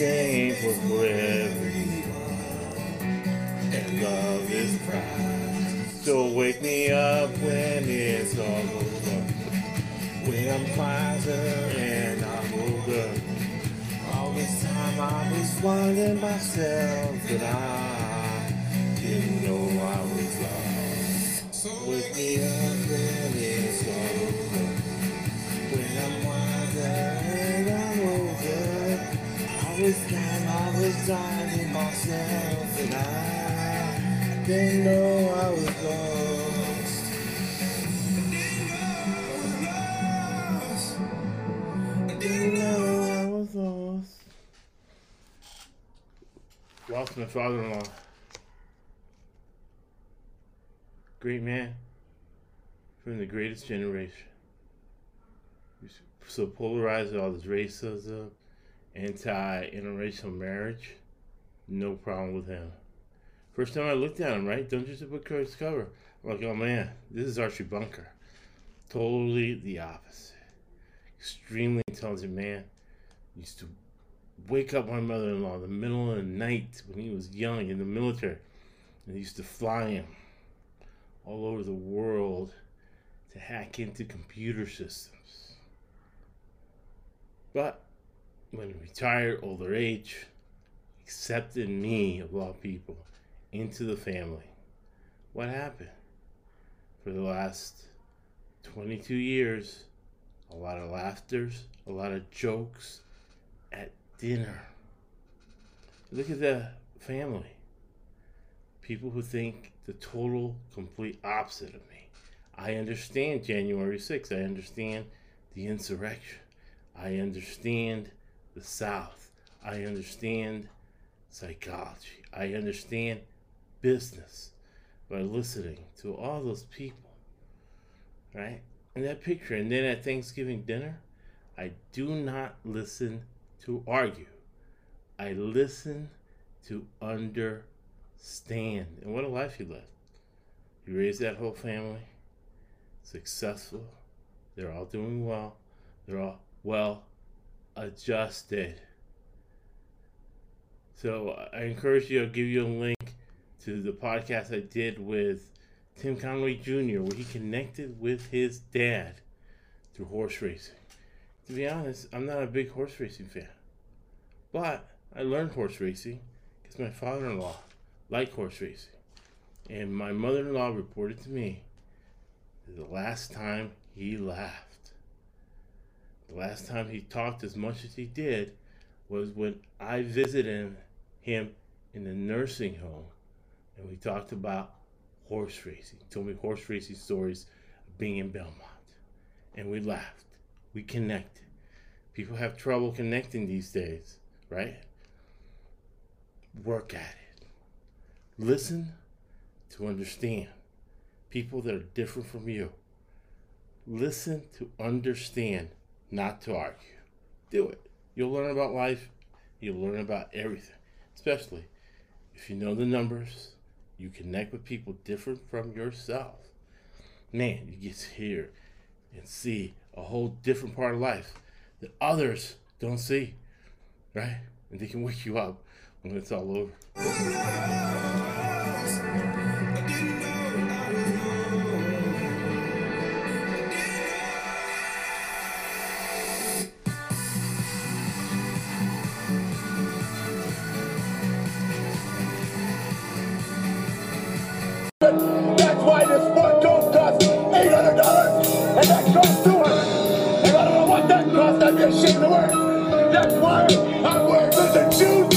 game for forever. And love is pride. So wake me up when it's all over. When I'm wiser and I'm older. All this time I was wondering myself that I this time I was finding myself and I didn't know I was lost. Didn't know I was lost. My father-in-law. Great man from the greatest generation. So polarized all this racism, anti-interracial marriage. No problem with him. First time I looked at him, right? Dungeons of Book Course cover. I'm like, oh man, this is Archie Bunker. Totally the opposite. Extremely intelligent man. Used to wake up my mother-in-law in the middle of the night when he was young in the military. And he used to fly him all over the world to hack into computer systems. But when he retired, older age, accepted me, of all people, into the family. What happened? For the last 22 years, a lot of laughters, a lot of jokes at dinner. Look at the family. People who think the total, complete opposite of me. I understand January 6th. I understand the insurrection. I understand the South. I understand psychology. I understand business by listening to all those people. Right? And that picture. And then at Thanksgiving dinner, I do not listen to argue. I listen to understand. And what a life you lived. You raised that whole family, successful. They're all doing well. They're all well adjusted. So I encourage you, I'll give you a link to the podcast I did with Tim Conway Jr., where he connected with his dad through horse racing. To be honest, I'm not a big horse racing fan. But I learned horse racing because my father in law liked horse racing. And my mother in law reported to me the last time he laughed, last time he talked as much as he did, was when I visited him in the nursing home and we talked about horse racing. He told me horse racing stories of being in Belmont. And we laughed. We connected. People have trouble connecting these days, right? Work at it. Listen to understand people that are different from you. Listen to understand, not to argue. Do it. You'll learn about life. You'll learn about everything, especially if you know the numbers. You connect with people different from yourself. Man, you get to hear and see a whole different part of life that others don't see, right? And they can wake you up when it's all over. That's why this one coat costs eight hundred dollars, and that costs two hundred. And I don't know what that costs. I'd be ashamed to wear it. That's why I'm wearing shoes and